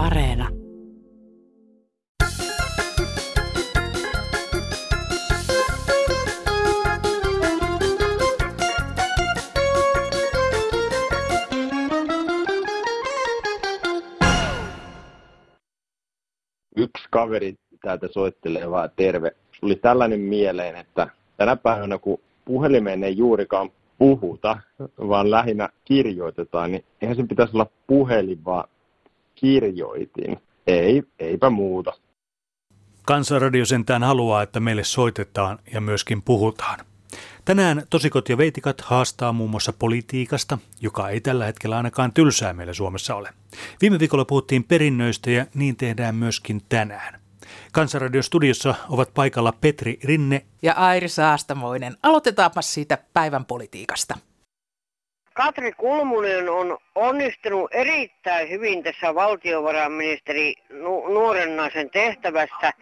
Areena. Yksi kaveri täältä soittelee vaan terve. Tuli tällainen mieleen, että tänä päivänä kun puhelimeen ei juurikaan puhuta, vaan lähinnä kirjoitetaan, niin eihän sen pitäisi olla puhelin, vaan kirjoitin. Ei, eipä muuta. Kansanradio sentään haluaa, että meille soitetaan ja myöskin puhutaan. Tänään Tosikot ja Veitikat haastaa muun muassa politiikasta, joka ei tällä hetkellä ainakaan tylsää meillä Suomessa ole. Viime viikolla puhuttiin perinnöistä ja niin tehdään myöskin tänään. Kansanradion studiossa ovat paikalla Petri Rinne ja Airi Saastamoinen. Aloitetaanpa siitä päivän politiikasta. Katri Kulmunen on onnistunut erittäin hyvin tässä valtiovarainministeri nu- nuoren naisen tehtävässä.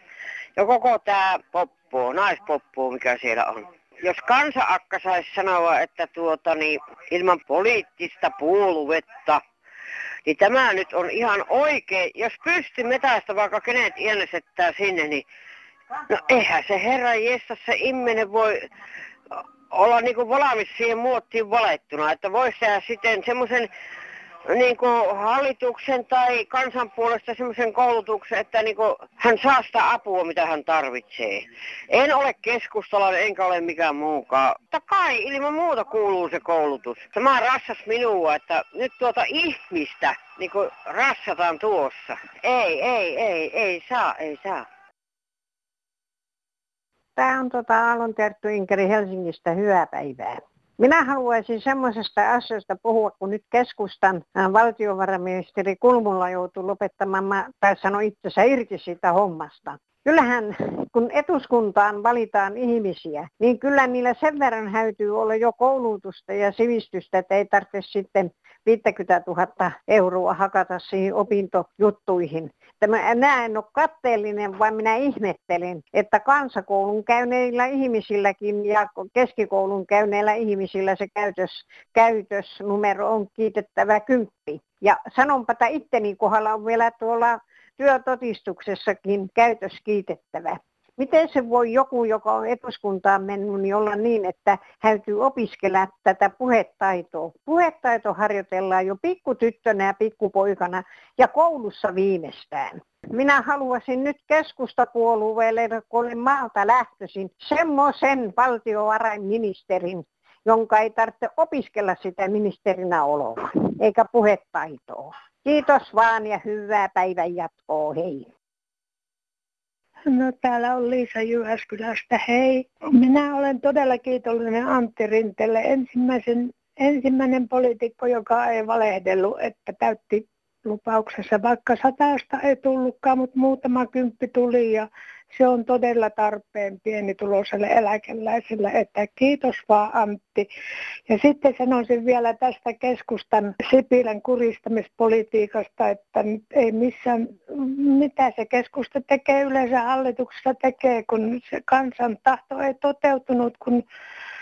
Ja koko tämä poppo, naispoppo, mikä siellä on. Jos kansa akka saisi sanoa, että tuota, niin, ilman poliittista puoluetta, niin tämä nyt on ihan oikein. Jos pystyy metästä vaikka kenet iännesettää sinne, niin no eihän se herra Jessas se immenen voi olla niin kuin valmis siihen muottiin valettuna, että voisi tehdä sitten semmoisen niin kuin hallituksen tai kansan puolesta semmoisen koulutuksen, että niin kuin hän saa sitä apua, mitä hän tarvitsee. En ole keskustalainen, enkä ole mikään muukaan. Mutta kai ilman muuta kuuluu se koulutus. Tämä rassas minua, että nyt tuota ihmistä niin kuin rassataan tuossa. Ei, ei, ei, ei saa, ei saa. Tämä on tota Aallon Terttu Inkeri Helsingistä. Hyvää päivää. Minä haluaisin semmoisesta asiasta puhua, kun nyt keskustan valtiovarainministeri Kulmulla joutuu lopettamaan, tai sanoi itsensä irti siitä hommasta. Kyllähän kun etuskuntaan valitaan ihmisiä, niin kyllä niillä sen verran häytyy olla jo koulutusta ja sivistystä, että ei tarvitse sitten 50 000 euroa hakata siihen opintojuttuihin. Tämä, minä en ole katteellinen, vaan minä ihmettelen, että kansakoulun käyneillä ihmisilläkin ja keskikoulun käyneillä ihmisillä se käytös, käytösnumero on kiitettävä kymppi. Ja sanonpa, että itteni kohdalla on vielä tuolla työtodistuksessakin käytös kiitettävä. Miten se voi joku, joka on etuskuntaan mennyt, niin olla niin, että täytyy opiskella tätä puhetaitoa? Puhetaito harjoitellaan jo pikkutyttönä ja pikkupoikana ja koulussa viimeistään. Minä haluaisin nyt keskustapuolueelle, kun olen maalta lähtöisin, semmoisen valtiovarainministerin, jonka ei tarvitse opiskella sitä ministerinä oloa, eikä puhetaitoa. Kiitos vaan ja hyvää päivän jatkoa. Hei. No täällä on Liisa Jyväskylästä. Hei, minä olen todella kiitollinen Antti Rintelle. Ensimmäisen, ensimmäinen poliitikko, joka ei valehdellut, että täytti lupauksessa. Vaikka satasta ei tullutkaan, mutta muutama kymppi tuli ja se on todella tarpeen pienituloiselle eläkeläiselle, että kiitos vaan Antti. Ja sitten sanoisin vielä tästä keskustan Sipilän kuristamispolitiikasta, että nyt ei missään, mitä se keskusta tekee yleensä hallituksessa tekee, kun se kansan tahto ei toteutunut, kun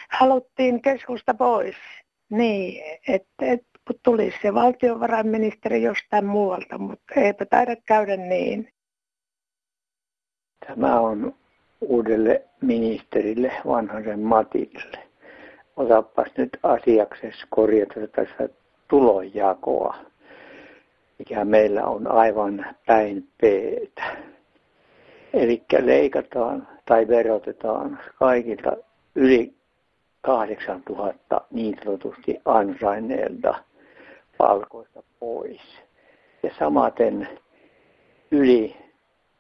haluttiin keskusta pois. Niin, että et, tulisi se valtiovarainministeri jostain muualta, mutta eipä taida käydä niin. Tämä on uudelle ministerille, vanhaisen Matille. Otapas nyt asiaksesi korjata tässä tulonjakoa, mikä meillä on aivan päin peetä. Eli leikataan tai verotetaan kaikilta yli 8000 niin sanotusti ansainneilta palkoista pois. Ja samaten yli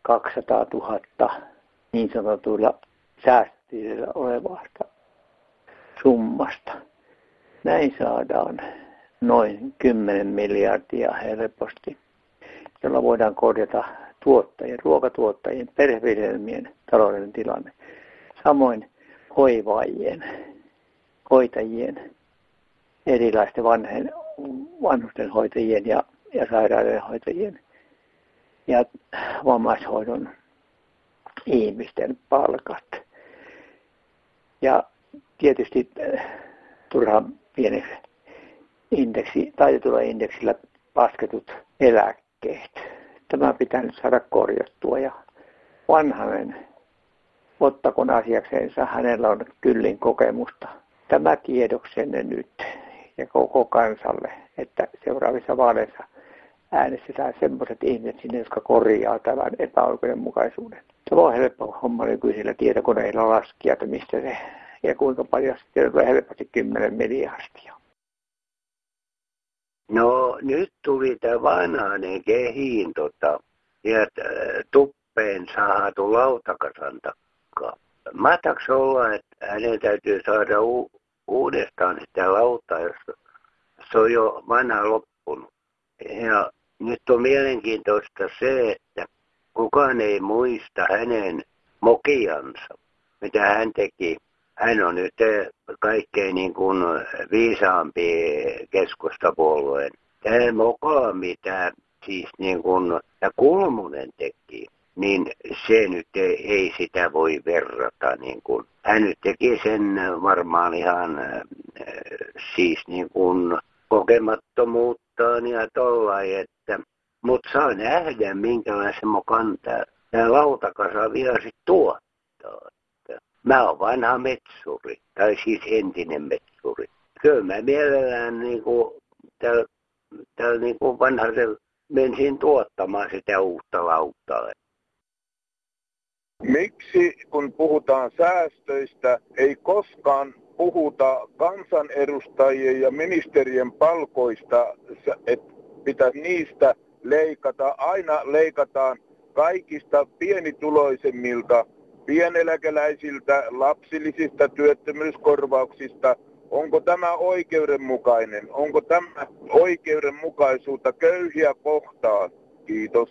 200 000 niin sanotuilla säästötilillä olevasta summasta. Näin saadaan noin 10 miljardia helposti, jolla voidaan korjata tuottajien, ruokatuottajien, perheviljelmien talouden tilanne. Samoin hoivaajien, hoitajien, erilaisten vanhusten hoitajien ja, ja sairaiden hoitajien ja vammaishoidon ihmisten palkat. Ja tietysti äh, turhaan pieneksi indeksi, taitetulla indeksillä lasketut eläkkeet Tämä pitää nyt saada korjattua ja vanhanen ottakon asiakseensa. Hänellä on kyllin kokemusta. Tämä tiedoksenne nyt ja koko kansalle, että seuraavissa vaaleissa äänestetään semmoiset ihmiset sinne, jotka korjaa tämän epäoikeudenmukaisuuden. Se on helppo homma nykyisillä tietokoneilla laskia, että mistä se ja kuinka paljon sitten tulee helposti 10 miljardia. No nyt tuli tämä vanhainen kehiin tota, ja äh, tuppeen saatu lautakasan takaa. Mahtaks olla, että hänen täytyy saada u- uudestaan sitä lautaa, jos se on jo vanha loppunut. Ja nyt on mielenkiintoista se, että kukaan ei muista hänen mokiansa, mitä hän teki. Hän on nyt kaikkein niin kuin viisaampi keskustapuolueen. Tämä moka, mitä siis niin kuin Kulmunen teki, niin se nyt ei, ei sitä voi verrata. Niin kuin. Hän nyt teki sen varmaan ihan siis niin kuin kokemattomuuttaan ja tollain, että mutta saa nähdä, minkälaisen mokan tämä lautakasa vielä sitten tuottaa. Mä oon vanha metsuri, tai siis entinen metsuri. Kyllä mä mielellään niin kuin, tällä, tällä niin kuin vanhaisella menisin tuottamaan sitä uutta lautaa. Miksi, kun puhutaan säästöistä, ei koskaan puhuta kansanedustajien ja ministerien palkoista, että pitäisi niistä leikata. Aina leikataan kaikista pienituloisemmilta, pieneläkeläisiltä, lapsillisista työttömyyskorvauksista. Onko tämä oikeudenmukainen? Onko tämä oikeudenmukaisuutta köyhiä kohtaan? Kiitos.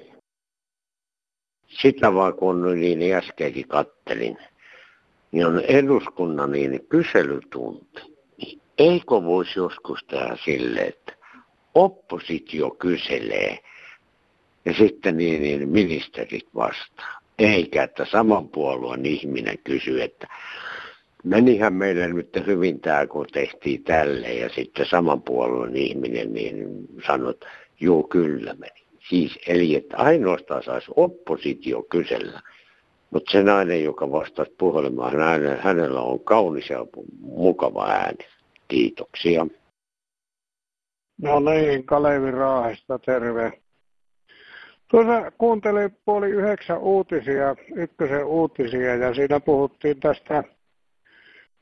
Sitä vaan kun niin äskenkin kattelin, niin on eduskunnan niin kyselytunti. Eikö voisi joskus tehdä silleen, että oppositio kyselee ja sitten niin, niin ministerit vastaa. Eikä, että saman puolueen ihminen kysyy, että menihän meille nyt hyvin tämä, kun tehtiin tälle, ja sitten saman puolueen ihminen niin sanoi, että joo, kyllä meni. Siis, eli että ainoastaan saisi oppositio kysellä. Mutta se nainen, joka vastasi puhelimaan, hänellä on kaunis ja mukava ääni. Kiitoksia. No niin, Kalevi Raahesta, terve. Tuossa kuuntelin puoli yhdeksän uutisia, ykkösen uutisia, ja siinä puhuttiin tästä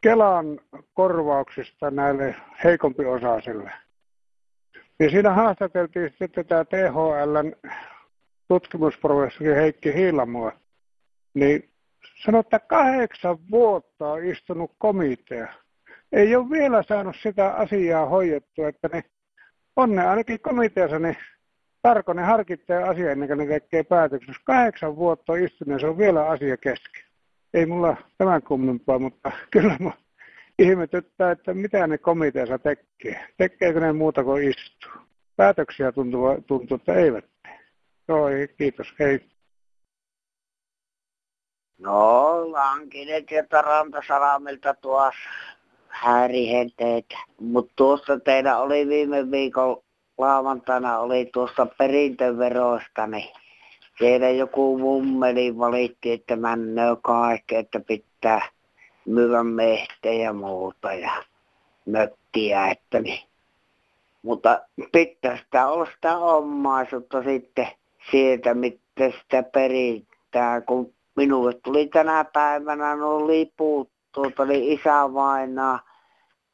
Kelan korvauksista näille heikompiosaisille. Ja siinä haastateltiin sitten tämä THLn tutkimusprofessori Heikki Hiilamua. Niin että kahdeksan vuotta on istunut komitea. Ei ole vielä saanut sitä asiaa hoidettua, että ne on ne ainakin komiteassa, niin tarkoinen harkitsee asia ennen kuin ne tekee päätöksen. Kahdeksan vuotta on istunut se on vielä asia kesken. Ei mulla tämän kummempaa, mutta kyllä mä ihmetyttää, että mitä ne komiteassa tekee. Tekeekö ne muuta kuin istuu? Päätöksiä tuntuu, tuntuu että eivät. Joo, kiitos. Hei. No, Lankinet ja Tarantasalamilta tuossa häirihenteitä. Mutta tuossa teillä oli viime viikon lauantaina oli tuossa perintöveroista, niin siellä joku mummeli valitti, että männöö kaikki, että pitää myydä mehtejä ja muuta ja mökkiä, että niin. Mutta pitää sitä olla sitä omaisuutta sitten sieltä, mitä sitä perittää, kun minulle tuli tänä päivänä nuo liput, tuota oli isävainaa,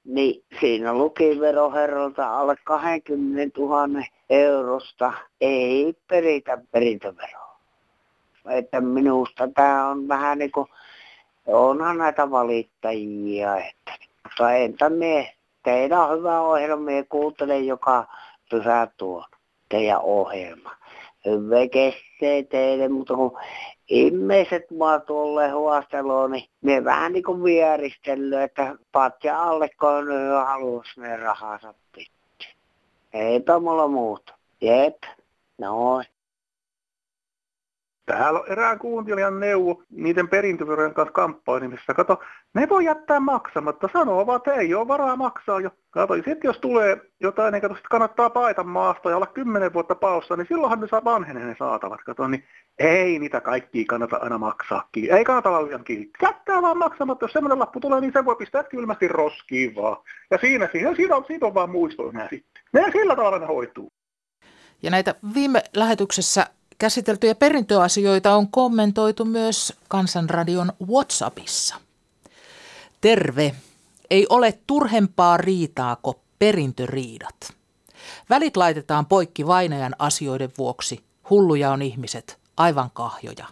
niin siinä luki veroherralta alle 20 000 eurosta ei peritä perintöveroa. Että minusta tämä on vähän niin kuin, onhan näitä valittajia, että, mutta entä me, teidän on hyvä ohjelma, me kuuntelen joka pyhä tuon teidän ohjelma. Hyvä kestää teille, mutta kun ihmiset mua tuolle huosteluun, niin me vähän niin kuin vieristellyt, että patja alle, kun ne halus ne rahansa pitää. Eipä mulla muuta. Jep, noin. Täällä on erään kuuntelijan neuvo niiden perintöverojen kanssa kamppailemissa. Kato, ne voi jättää maksamatta. Sanoo vaan, että ei ole varaa maksaa jo. Kato, sitten jos tulee jotain, niin kato, kannattaa paita maasta ja olla kymmenen vuotta paussa, niin silloinhan ne saa vanhenee ne saatavat. Kato, niin ei niitä kaikkia kannata aina maksaa. Ei kannata olla liian kiinni. Jättää vaan maksamatta. Jos semmoinen lappu tulee, niin sen voi pistää kylmästi roskiin vaan. Ja siinä, siinä, siinä, on, siitä on vaan muistoina sitten. Ne sillä tavalla ne hoituu. Ja näitä viime lähetyksessä käsiteltyjä perintöasioita on kommentoitu myös Kansanradion WhatsAppissa. Terve! Ei ole turhempaa riitaa kuin perintöriidat. Välit laitetaan poikki vainajan asioiden vuoksi. Hulluja on ihmiset, aivan kahjoja.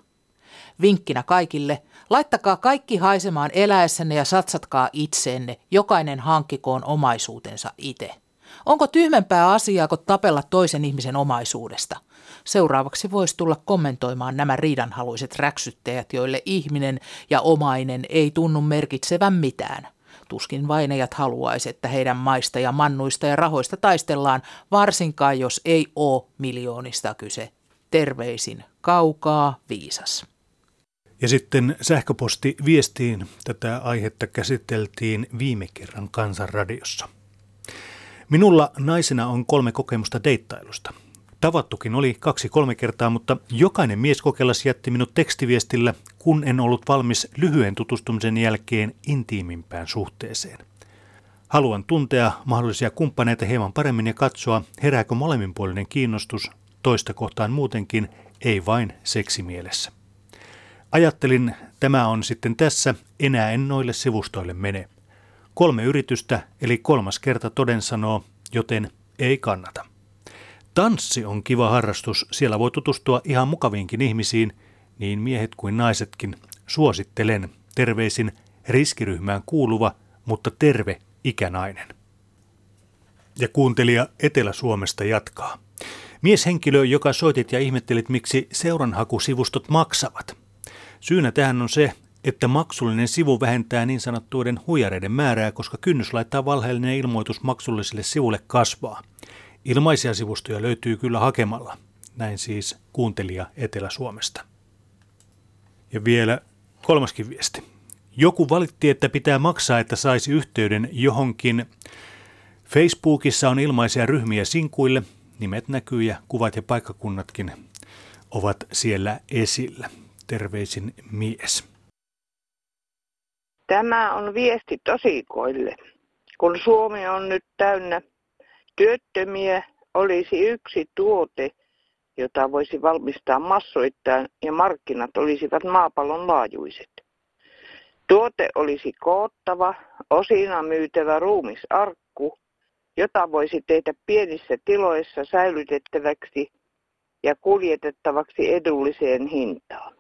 Vinkkinä kaikille, laittakaa kaikki haisemaan eläessänne ja satsatkaa itseenne, jokainen hankkikoon omaisuutensa itse. Onko tyhmempää asiaa kuin tapella toisen ihmisen omaisuudesta? Seuraavaksi voisi tulla kommentoimaan nämä riidanhaluiset räksyttäjät, joille ihminen ja omainen ei tunnu merkitsevän mitään. Tuskin vainajat haluaisi, että heidän maista ja mannuista ja rahoista taistellaan, varsinkaan jos ei ole miljoonista kyse. Terveisin kaukaa viisas. Ja sitten sähköposti viestiin tätä aihetta käsiteltiin viime kerran Kansanradiossa. Minulla naisena on kolme kokemusta deittailusta. Tavattukin oli kaksi-kolme kertaa, mutta jokainen mies kokelas jätti minut tekstiviestillä, kun en ollut valmis lyhyen tutustumisen jälkeen intiimimpään suhteeseen. Haluan tuntea mahdollisia kumppaneita hieman paremmin ja katsoa, herääkö molemminpuolinen kiinnostus toista kohtaan muutenkin, ei vain seksimielessä. Ajattelin, tämä on sitten tässä, enää en noille sivustoille mene. Kolme yritystä, eli kolmas kerta toden sanoo, joten ei kannata. Tanssi on kiva harrastus, siellä voi tutustua ihan mukaviinkin ihmisiin, niin miehet kuin naisetkin. Suosittelen, terveisin riskiryhmään kuuluva, mutta terve ikänainen. Ja kuuntelija Etelä-Suomesta jatkaa. Mieshenkilö, joka soitit ja ihmettelit, miksi seuranhakusivustot maksavat. Syynä tähän on se, että maksullinen sivu vähentää niin sanottuiden huijareiden määrää, koska kynnys laittaa valheellinen ilmoitus maksulliselle sivulle kasvaa. Ilmaisia sivustoja löytyy kyllä hakemalla. Näin siis kuuntelija Etelä-Suomesta. Ja vielä kolmaskin viesti. Joku valitti, että pitää maksaa, että saisi yhteyden johonkin. Facebookissa on ilmaisia ryhmiä sinkuille. Nimet näkyy ja kuvat ja paikkakunnatkin ovat siellä esillä. Terveisin mies. Tämä on viesti tosikoille. Kun Suomi on nyt täynnä työttömiä, olisi yksi tuote, jota voisi valmistaa massoittain ja markkinat olisivat maapallon laajuiset. Tuote olisi koottava, osina myytävä ruumisarkku, jota voisi tehdä pienissä tiloissa säilytettäväksi ja kuljetettavaksi edulliseen hintaan.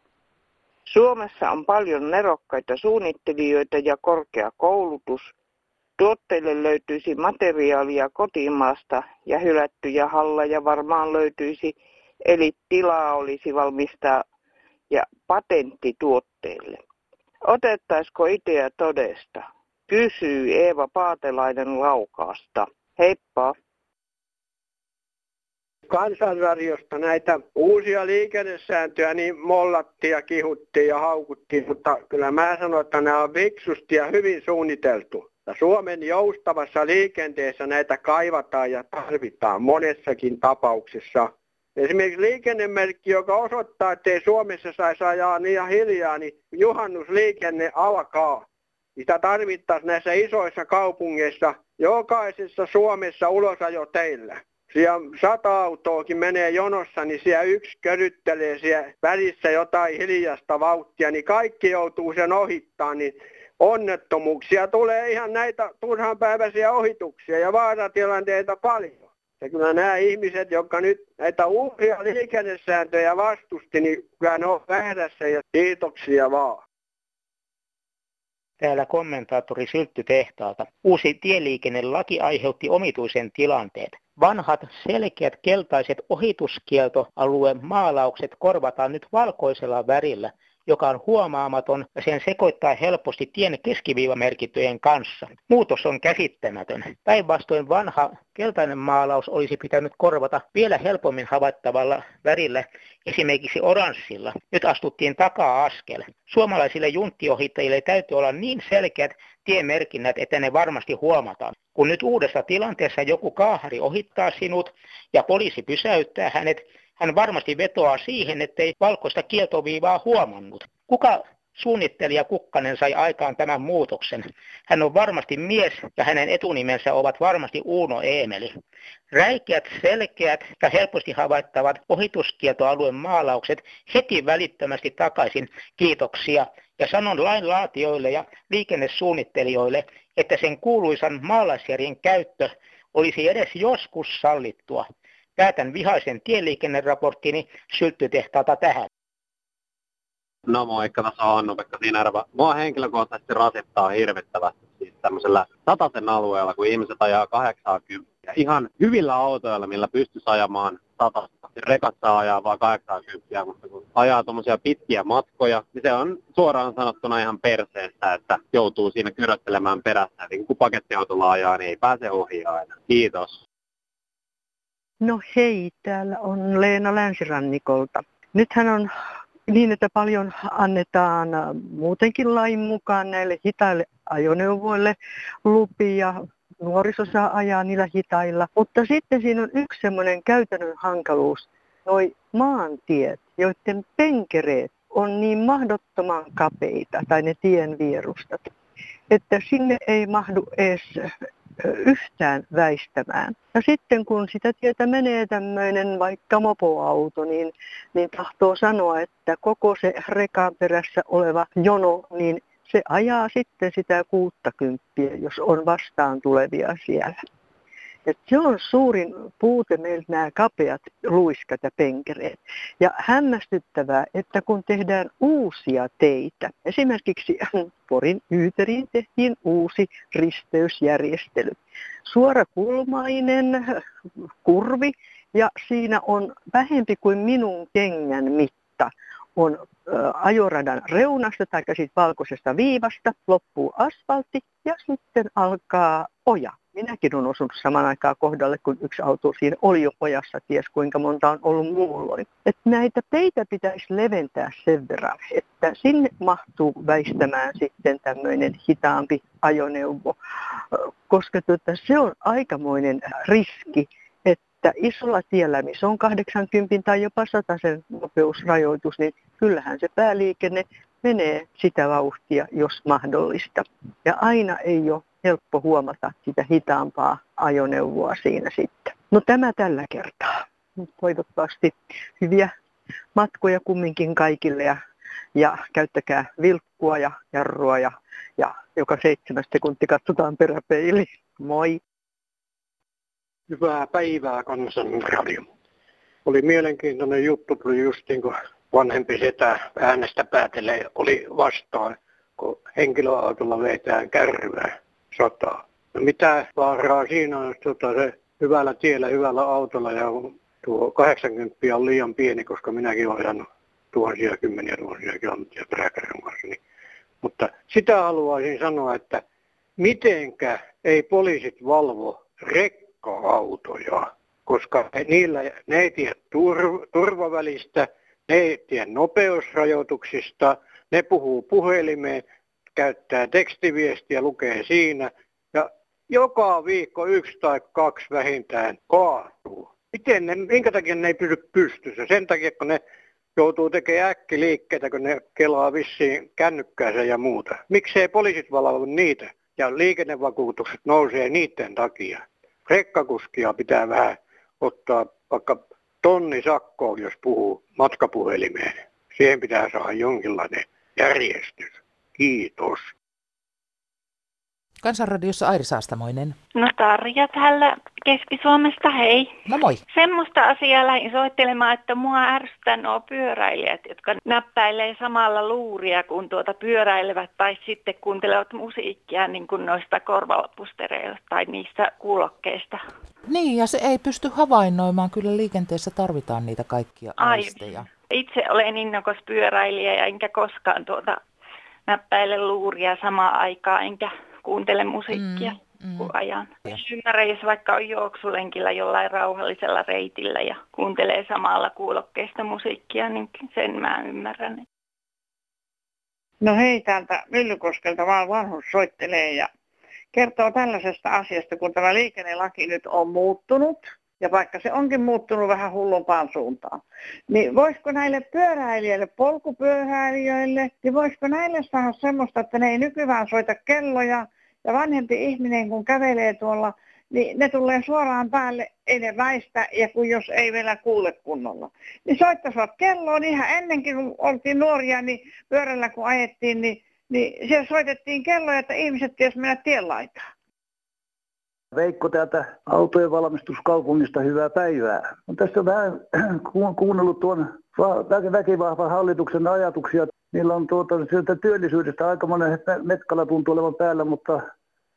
Suomessa on paljon nerokkaita suunnittelijoita ja korkea koulutus. Tuotteille löytyisi materiaalia kotimaasta ja hylättyjä halleja varmaan löytyisi, eli tilaa olisi valmistaa ja patentti tuotteille. Otettaisiko idea todesta? Kysyy Eeva Paatelainen Laukaasta. Heippa! kansanradiosta näitä uusia liikennesääntöjä niin mollattiin ja kihuttiin ja haukuttiin, mutta kyllä mä sanon, että nämä on viksusti ja hyvin suunniteltu. Ja Suomen joustavassa liikenteessä näitä kaivataan ja tarvitaan monessakin tapauksessa. Esimerkiksi liikennemerkki, joka osoittaa, että ei Suomessa saisi ajaa niin hiljaa, niin juhannusliikenne alkaa. Sitä tarvittaisiin näissä isoissa kaupungeissa, jokaisessa Suomessa ulosajoteillä siellä sata autoakin menee jonossa, niin siellä yksi köryktelee siellä välissä jotain hiljasta vauhtia, niin kaikki joutuu sen ohittaa, niin onnettomuuksia tulee ihan näitä turhanpäiväisiä ohituksia ja vaaratilanteita paljon. Ja kyllä nämä ihmiset, jotka nyt näitä uusia liikennesääntöjä vastusti, niin kyllä ne on väärässä ja kiitoksia vaan. Täällä kommentaattori Syltty tehtaalta. Uusi tieliikennelaki aiheutti omituisen tilanteen. Vanhat selkeät keltaiset ohituskieltoalueen maalaukset korvataan nyt valkoisella värillä, joka on huomaamaton ja sen sekoittaa helposti tien keskiviivamerkittyjen kanssa. Muutos on käsittämätön. Päinvastoin vanha keltainen maalaus olisi pitänyt korvata vielä helpommin havaittavalla värillä, esimerkiksi oranssilla. Nyt astuttiin takaa-askel. Suomalaisille junttiohittajille täytyy olla niin selkeät tiemerkinnät, että ne varmasti huomataan. Kun nyt uudessa tilanteessa joku kaahari ohittaa sinut ja poliisi pysäyttää hänet, hän varmasti vetoaa siihen, ettei valkoista kieltoviivaa huomannut. Kuka suunnittelija Kukkanen sai aikaan tämän muutoksen. Hän on varmasti mies ja hänen etunimensä ovat varmasti Uuno Eemeli. Räikeät, selkeät ja helposti havaittavat ohituskieltoalueen maalaukset heti välittömästi takaisin. Kiitoksia. Ja sanon lainlaatioille ja liikennesuunnittelijoille, että sen kuuluisan maalaisjärjen käyttö olisi edes joskus sallittua. Päätän vihaisen tieliikenneraporttini sylttytehtaalta tähän. No moikka, tässä on Anno-Pekka Sinerva. Mua henkilökohtaisesti rasittaa hirvittävästi siis tämmöisellä sataisen alueella, kun ihmiset ajaa 80. Ihan hyvillä autoilla, millä pystyisi ajamaan satasta. Rekat saa ajaa vaan 80, mutta kun ajaa tuommoisia pitkiä matkoja, niin se on suoraan sanottuna ihan perseestä, että joutuu siinä kyröttelemään perässä. Eli kun pakettiautolla ajaa, niin ei pääse ohi aina. Kiitos. No hei, täällä on Leena Länsirannikolta. Nythän on niin, että paljon annetaan muutenkin lain mukaan näille hitaille ajoneuvoille lupia. Nuoriso saa ajaa niillä hitailla. Mutta sitten siinä on yksi semmoinen käytännön hankaluus. Noi maantiet, joiden penkereet on niin mahdottoman kapeita, tai ne tien vierustat, että sinne ei mahdu edes yhtään väistämään. Ja sitten kun sitä tietä menee tämmöinen vaikka mopoauto, niin, niin tahtoo sanoa, että koko se rekan perässä oleva jono, niin se ajaa sitten sitä 60, jos on vastaan tulevia siellä. Et se on suurin puute meiltä nämä kapeat luiskat ja penkereet. Ja hämmästyttävää, että kun tehdään uusia teitä, esimerkiksi Porin Yyteriin tehtiin uusi risteysjärjestely. Suorakulmainen kurvi ja siinä on vähempi kuin minun kengän mitta on ajoradan reunasta tai siitä valkoisesta viivasta, loppuu asfaltti ja sitten alkaa oja. Minäkin olen osunut saman aikaan kohdalle, kun yksi auto siinä oli jo pojassa, ties kuinka monta on ollut muulloin. Että näitä teitä pitäisi leventää sen verran, että sinne mahtuu väistämään sitten tämmöinen hitaampi ajoneuvo, koska tuota, se on aikamoinen riski, että isolla tiellä, missä on 80 tai jopa 100 sen nopeusrajoitus, niin kyllähän se pääliikenne menee sitä vauhtia, jos mahdollista. Ja aina ei ole helppo huomata sitä hitaampaa ajoneuvoa siinä sitten. No tämä tällä kertaa. Toivottavasti hyviä matkoja kumminkin kaikille ja, ja käyttäkää vilkkua ja jarrua ja, ja joka seitsemäs sekunti katsotaan peräpeili. Moi! Hyvää päivää Kansanradio. Oli mielenkiintoinen juttu, tuli just niin kuin vanhempi setä äänestä päätelee oli vastaan, kun henkilöautolla vetään kärryä sataa. No mitä vaaraa siinä on, jos tota se hyvällä tiellä, hyvällä autolla ja tuo 80 on liian pieni, koska minäkin olen ajanut tuhansia, kymmeniä tuhansia kilometriä peräkärryn kanssa. Niin. Mutta sitä haluaisin sanoa, että mitenkä ei poliisit valvo rekka-autoja, koska niillä ne ei tiedä tur- turvavälistä, ne ei tiedä nopeusrajoituksista, ne puhuu puhelimeen, käyttää tekstiviestiä, lukee siinä ja joka viikko yksi tai kaksi vähintään kaatuu. Miten ne, minkä takia ne ei pysy pystyssä? Sen takia, kun ne joutuu tekemään äkkiliikkeitä, kun ne kelaa vissiin kännykkäänsä ja muuta. Miksei poliisit valvo niitä? Ja liikennevakuutukset nousee niiden takia. Rekkakuskia pitää vähän ottaa vaikka tonni sakkoon, jos puhuu matkapuhelimeen. Siihen pitää saada jonkinlainen järjestys. Kiitos. Kansanradiossa Airi Saastamoinen. No Tarja täällä Keski-Suomesta, hei. No moi. Semmoista asiaa lähdin soittelemaan, että mua ärsyttää nuo pyöräilijät, jotka näppäilee samalla luuria, kun tuota pyöräilevät tai sitten kuuntelevat musiikkia niin kuin noista korvapustereista tai niistä kuulokkeista. Niin, ja se ei pysty havainnoimaan. Kyllä liikenteessä tarvitaan niitä kaikkia Ai, aisteja. Itse olen innokas pyöräilijä ja enkä koskaan tuota näppäile luuria samaan aikaan, enkä kuuntele musiikkia. Mm mm. kun ajan. Ymmärrän, jos vaikka on juoksulenkillä jollain rauhallisella reitillä ja kuuntelee samalla kuulokkeista musiikkia, niin sen mä ymmärrän. No hei, täältä Myllykoskelta vaan vanhus soittelee ja kertoo tällaisesta asiasta, kun tämä liikennelaki nyt on muuttunut, ja vaikka se onkin muuttunut vähän hullumpaan suuntaan, niin voisiko näille pyöräilijöille, polkupyöräilijöille, niin voisiko näille saada semmoista, että ne ei nykyään soita kelloja, ja vanhempi ihminen, kun kävelee tuolla, niin ne tulee suoraan päälle, ei ne väistä, ja kun jos ei vielä kuule kunnolla. Niin soittaisivat kelloon ihan ennenkin, kun oltiin nuoria, niin pyörällä kun ajettiin, niin, niin siellä soitettiin kelloja, että ihmiset ties mennä tien laitaan. Veikko täältä autojen valmistuskaupungista, hyvää päivää. On tässä vähän kuunnellut tuon väkivahvan hallituksen ajatuksia. Niillä on tuota, työllisyydestä aika monen metkalla tuntuu olevan päällä, mutta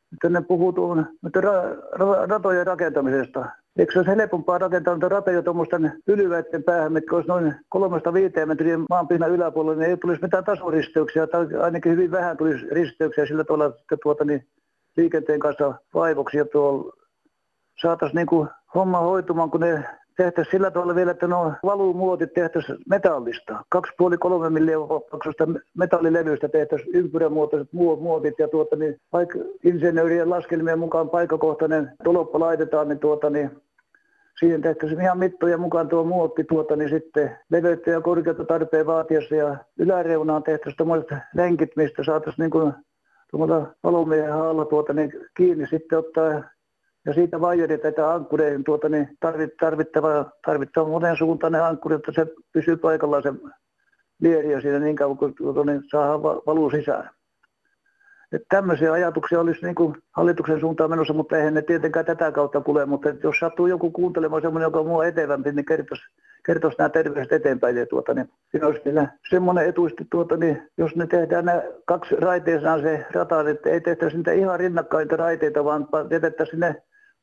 sitten ne puhuu tuon ra- ra- ratojen rakentamisesta. Eikö se olisi helpompaa rakentaa niitä ratoja tuommoisten yliväitten päähän, mitkä olisi noin kolmesta viiteen metriä maanpinnan yläpuolella, niin ei tulisi mitään tasoristeyksiä, tai ainakin hyvin vähän tulisi risteyksiä sillä tavalla, että tuota, niin liikenteen kanssa vaivoksia tuolla saataisiin niin homma hoitumaan, kun ne tehtäisiin sillä tavalla vielä, että nuo valumuotit tehtäisiin metallista. Kaksi puoli kolme miljoonaa metallilevyistä tehtäisiin ympyrämuotoiset muotit ja tuota, niin, vaikka insinöörien laskelmien mukaan paikkakohtainen toloppa laitetaan, niin, tuota, niin siihen tehtäisiin ihan mittojen mukaan tuo muotti tuota, niin sitten leveyttä ja korkeutta tarpeen vaatiessa ja yläreunaan tehtäisiin tuommoiset lenkit, mistä saataisiin niin kuin tuommoilla valomiehen alla tuota, niin kiinni sitten ottaa ja siitä vaijerit, että ankkureihin tuota, niin tarvittava, tarvittava monen suuntainen ankkuri, että se pysyy paikallaan se lieriö siinä niin kauan kuin tuota, niin saa valuu sisään. Että tämmöisiä ajatuksia olisi niin kuin hallituksen suuntaan menossa, mutta eihän ne tietenkään tätä kautta kulje. Mutta jos sattuu joku kuuntelemaan semmoinen, joka on mua etevämpi, niin kertoisi, kertoisi nämä terveiset eteenpäin. Ja tuota, niin siinä olisi vielä semmoinen etuisti, tuota, niin jos ne tehdään nämä kaksi raiteessaan se rata, niin ei tehtäisi niitä ihan rinnakkain raiteita, vaan jätettäisiin ne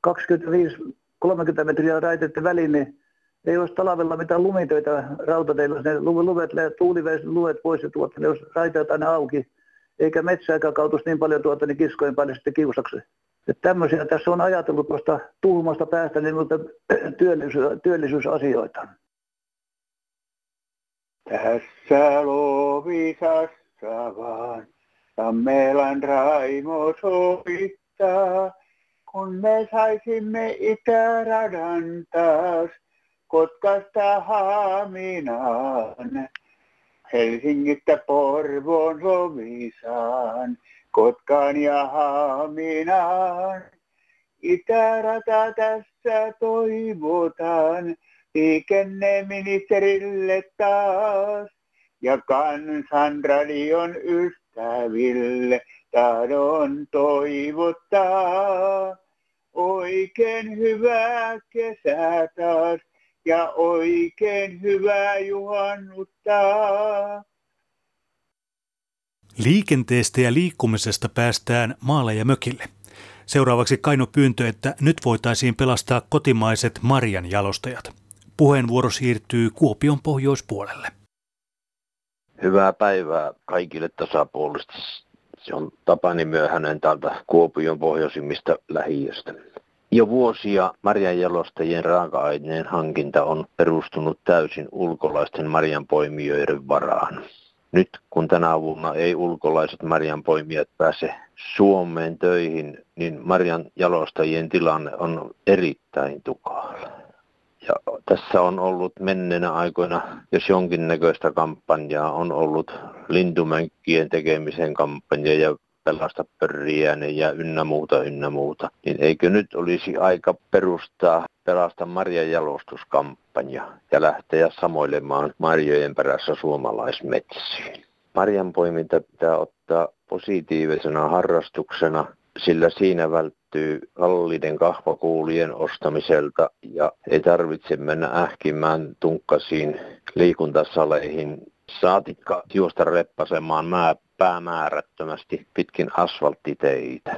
25-30 metriä raiteiden väliin, niin ei olisi talvella mitään lumitöitä rautateilla. Ne luvet, tuuliveiset luet pois ja tuota, ne olisi raiteet aina auki. Eikä metsääkään kautuisi niin paljon tuota, niin kiskojen päälle sitten kiusaksi. Että tämmöisiä tässä on ajatellut tuosta tuhmasta päästä niin työllisyys, työllisyysasioita. Tässä Lovisassa vaan Tammelan Raimo sovittaa kun me saisimme itäradan taas Kotkasta Haaminaan. Helsingistä Porvoon Lovisaan, Kotkaan ja Haaminaan. Itärata tässä toivotaan liikenneministerille taas ja kansanradion ystäville tahdon toivottaa. Oikein hyvää kesää taas ja oikein hyvää juhannuttaa. Liikenteestä ja liikkumisesta päästään maalle ja mökille. Seuraavaksi Kaino pyyntö, että nyt voitaisiin pelastaa kotimaiset marjan jalostajat. Puheenvuoro siirtyy Kuopion pohjoispuolelle. Hyvää päivää kaikille tasapuolisesti se on Tapani Myöhänen täältä Kuopion pohjoisimmista lähiöstä. Jo vuosia marjanjalostajien raaka-aineen hankinta on perustunut täysin ulkolaisten marjanpoimijoiden varaan. Nyt kun tänä vuonna ei ulkolaiset marjanpoimijat pääse Suomeen töihin, niin marjan jalostajien tilanne on erittäin tukala. Ja tässä on ollut menneenä aikoina, jos jonkinnäköistä kampanjaa, on ollut lintumänkkien tekemisen kampanja ja pelasta pörriäinen ja ynnä muuta, ynnä muuta. Niin eikö nyt olisi aika perustaa pelasta marjanjalostuskampanja ja lähteä samoilemaan marjojen perässä suomalaismetsiin. Marjanpoiminta pitää ottaa positiivisena harrastuksena, sillä siinä välttyy kalliiden kahvakuulien ostamiselta ja ei tarvitse mennä ähkimään tunkkasiin liikuntasaleihin saatikka juosta reppasemaan mää, päämäärättömästi pitkin asfalttiteitä.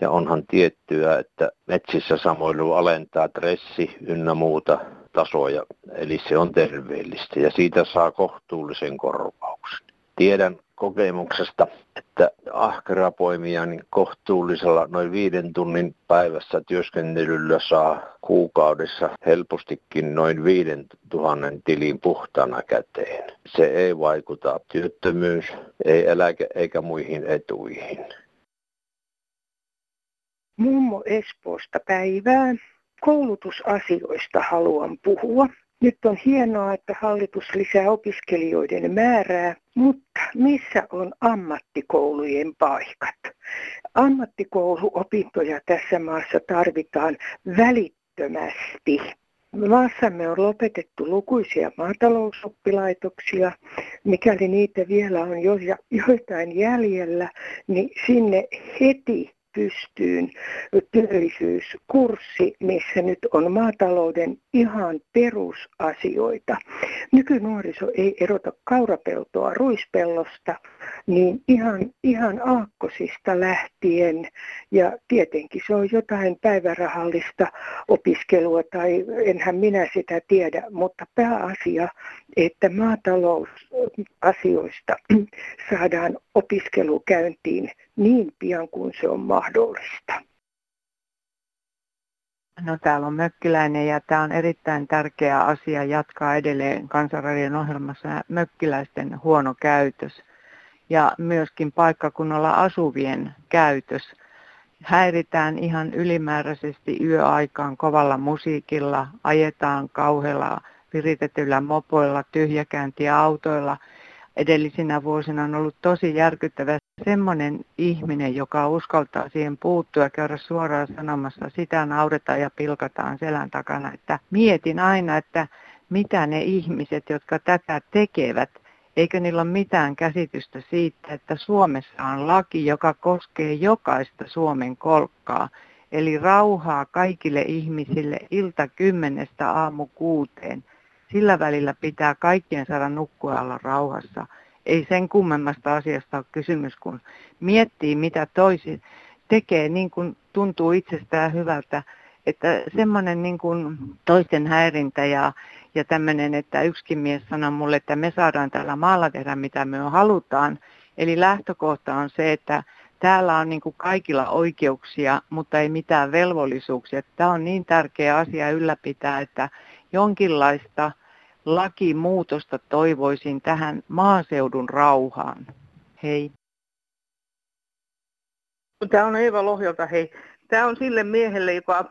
Ja onhan tiettyä, että metsissä samoilu alentaa stressi ynnä muuta tasoja, eli se on terveellistä ja siitä saa kohtuullisen korvauksen. Tiedän kokemuksesta, että ahkera poimia niin kohtuullisella noin viiden tunnin päivässä työskentelyllä saa kuukaudessa helpostikin noin viiden tuhannen tilin puhtana käteen. Se ei vaikuta työttömyys, ei eläke eikä muihin etuihin. Mummo Espoosta päivää. Koulutusasioista haluan puhua. Nyt on hienoa, että hallitus lisää opiskelijoiden määrää, mutta missä on ammattikoulujen paikat? Ammattikouluopintoja tässä maassa tarvitaan välittömästi. Maassamme on lopetettu lukuisia maatalousoppilaitoksia. Mikäli niitä vielä on jo, joitain jäljellä, niin sinne heti pystyyn työllisyyskurssi, missä nyt on maatalouden ihan perusasioita. Nykynuoriso ei erota kaurapeltoa ruispellosta, niin ihan, ihan aakkosista lähtien, ja tietenkin se on jotain päivärahallista opiskelua, tai enhän minä sitä tiedä, mutta pääasia, että maatalousasioista saadaan opiskelu käyntiin niin pian kuin se on mahdollista. No täällä on Mökkiläinen ja tämä on erittäin tärkeä asia jatkaa edelleen Kansanradion ohjelmassa mökkiläisten huono käytös ja myöskin paikkakunnalla asuvien käytös. Häiritään ihan ylimääräisesti yöaikaan kovalla musiikilla, ajetaan kauhealla viritetyillä mopoilla, tyhjäkäyntiä autoilla. Edellisinä vuosina on ollut tosi järkyttävä semmoinen ihminen, joka uskaltaa siihen puuttua käydä suoraan sanomassa, sitä nauretaan ja pilkataan selän takana. Että mietin aina, että mitä ne ihmiset, jotka tätä tekevät, eikö niillä ole mitään käsitystä siitä, että Suomessa on laki, joka koskee jokaista Suomen kolkkaa. Eli rauhaa kaikille ihmisille ilta kymmenestä aamu kuuteen. Sillä välillä pitää kaikkien saada nukkua olla rauhassa ei sen kummemmasta asiasta ole kysymys, kun miettii, mitä toisi tekee, niin kuin tuntuu itsestään hyvältä, että semmoinen niin kuin toisten häirintä ja, ja tämmöinen, että yksikin mies sanoi mulle, että me saadaan täällä maalla tehdä mitä me halutaan. Eli lähtökohta on se, että täällä on niin kuin kaikilla oikeuksia, mutta ei mitään velvollisuuksia. Tämä on niin tärkeä asia ylläpitää, että jonkinlaista lakimuutosta toivoisin tähän maaseudun rauhaan. Hei. Tämä on Eeva Lohjalta, hei. Tämä on sille miehelle, joka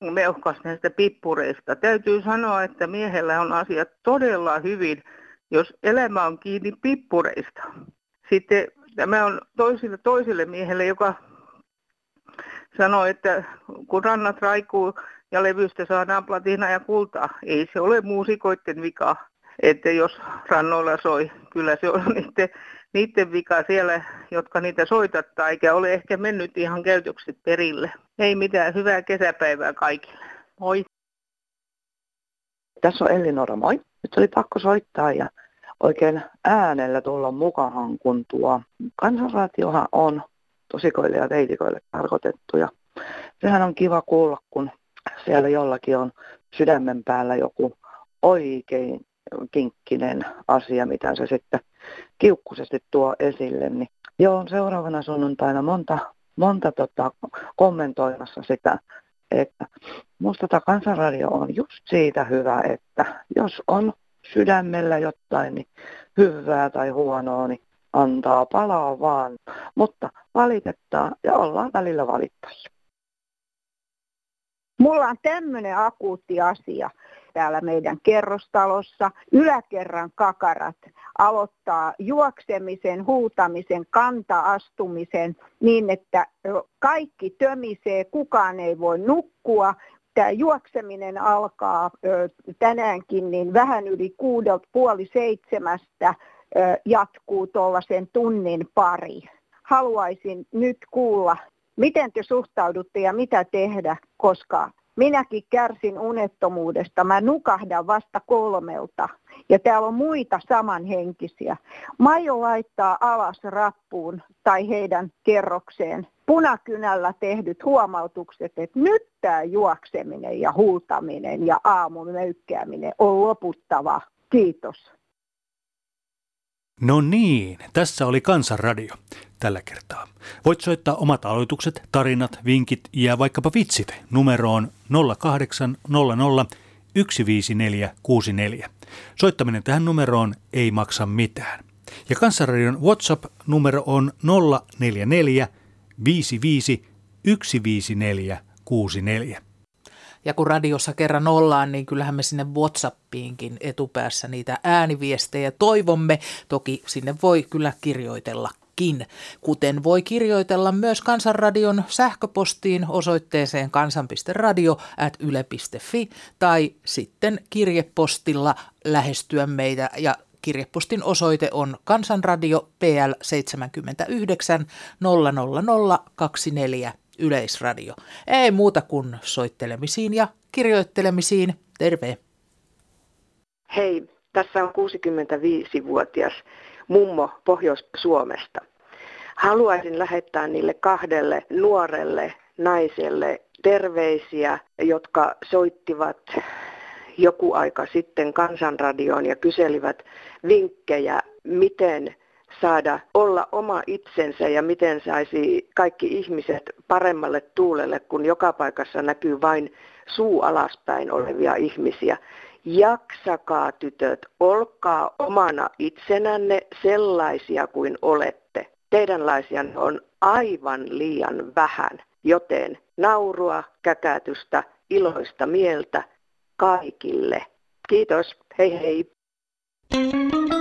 meuhkas näistä pippureista. Täytyy sanoa, että miehellä on asiat todella hyvin, jos elämä on kiinni pippureista. Sitten tämä on toisille, toiselle miehelle, joka sanoo, että kun rannat raikuu ja levystä saadaan platina ja kultaa. Ei se ole muusikoiden vika, että jos rannoilla soi, kyllä se on niiden, niiden vika siellä, jotka niitä soitattaa, eikä ole ehkä mennyt ihan käytökset perille. Ei mitään, hyvää kesäpäivää kaikille. Moi. Tässä on Elinora, moi. Nyt oli pakko soittaa ja oikein äänellä tulla mukaan, kun tuo kansanraatiohan on tosikoille ja teitikoille tarkoitettu. Ja sehän on kiva kuulla, kun siellä jollakin on sydämen päällä joku oikein kinkkinen asia, mitä se sitten kiukkuisesti tuo esille. Niin joo, seuraavana sunnuntaina monta, monta tota, kommentoimassa sitä, että musta tämä kansanradio on just siitä hyvä, että jos on sydämellä jotain niin hyvää tai huonoa, niin antaa palaa vaan, mutta valitettaa ja ollaan välillä valittajia. Mulla on tämmöinen akuutti asia täällä meidän kerrostalossa. Yläkerran kakarat aloittaa juoksemisen, huutamisen, kanta-astumisen niin, että kaikki tömisee, kukaan ei voi nukkua. Tämä juokseminen alkaa tänäänkin niin vähän yli kuudelta puoli seitsemästä jatkuu tuollaisen tunnin pari. Haluaisin nyt kuulla Miten te suhtaudutte ja mitä tehdä, koska minäkin kärsin unettomuudesta. Mä nukahdan vasta kolmelta ja täällä on muita samanhenkisiä. Majo laittaa alas rappuun tai heidän kerrokseen punakynällä tehdyt huomautukset, että nyt tämä juokseminen ja huutaminen ja aamun möykkääminen on loputtava. Kiitos. No niin, tässä oli Kansanradio tällä kertaa. Voit soittaa omat aloitukset, tarinat, vinkit ja vaikkapa vitsit numeroon 0800 15464. Soittaminen tähän numeroon ei maksa mitään. Ja Kansanradion WhatsApp-numero on 044 55 154 64. Ja kun radiossa kerran ollaan, niin kyllähän me sinne Whatsappiinkin etupäässä niitä ääniviestejä toivomme. Toki sinne voi kyllä kirjoitellakin, kuten voi kirjoitella myös Kansanradion sähköpostiin osoitteeseen kansan.radio.yle.fi tai sitten kirjepostilla lähestyä meitä ja Kirjepostin osoite on Kansanradio PL 79 00024 Yleisradio. Ei muuta kuin soittelemisiin ja kirjoittelemisiin. Terve! Hei, tässä on 65-vuotias mummo Pohjois-Suomesta. Haluaisin lähettää niille kahdelle nuorelle naiselle terveisiä, jotka soittivat joku aika sitten kansanradioon ja kyselivät vinkkejä, miten saada olla oma itsensä ja miten saisi kaikki ihmiset paremmalle tuulelle, kun joka paikassa näkyy vain suu alaspäin olevia ihmisiä. Jaksakaa tytöt, olkaa omana itsenänne sellaisia kuin olette. Teidänlaisia on aivan liian vähän, joten naurua, käkätystä, iloista mieltä kaikille. Kiitos, hei hei.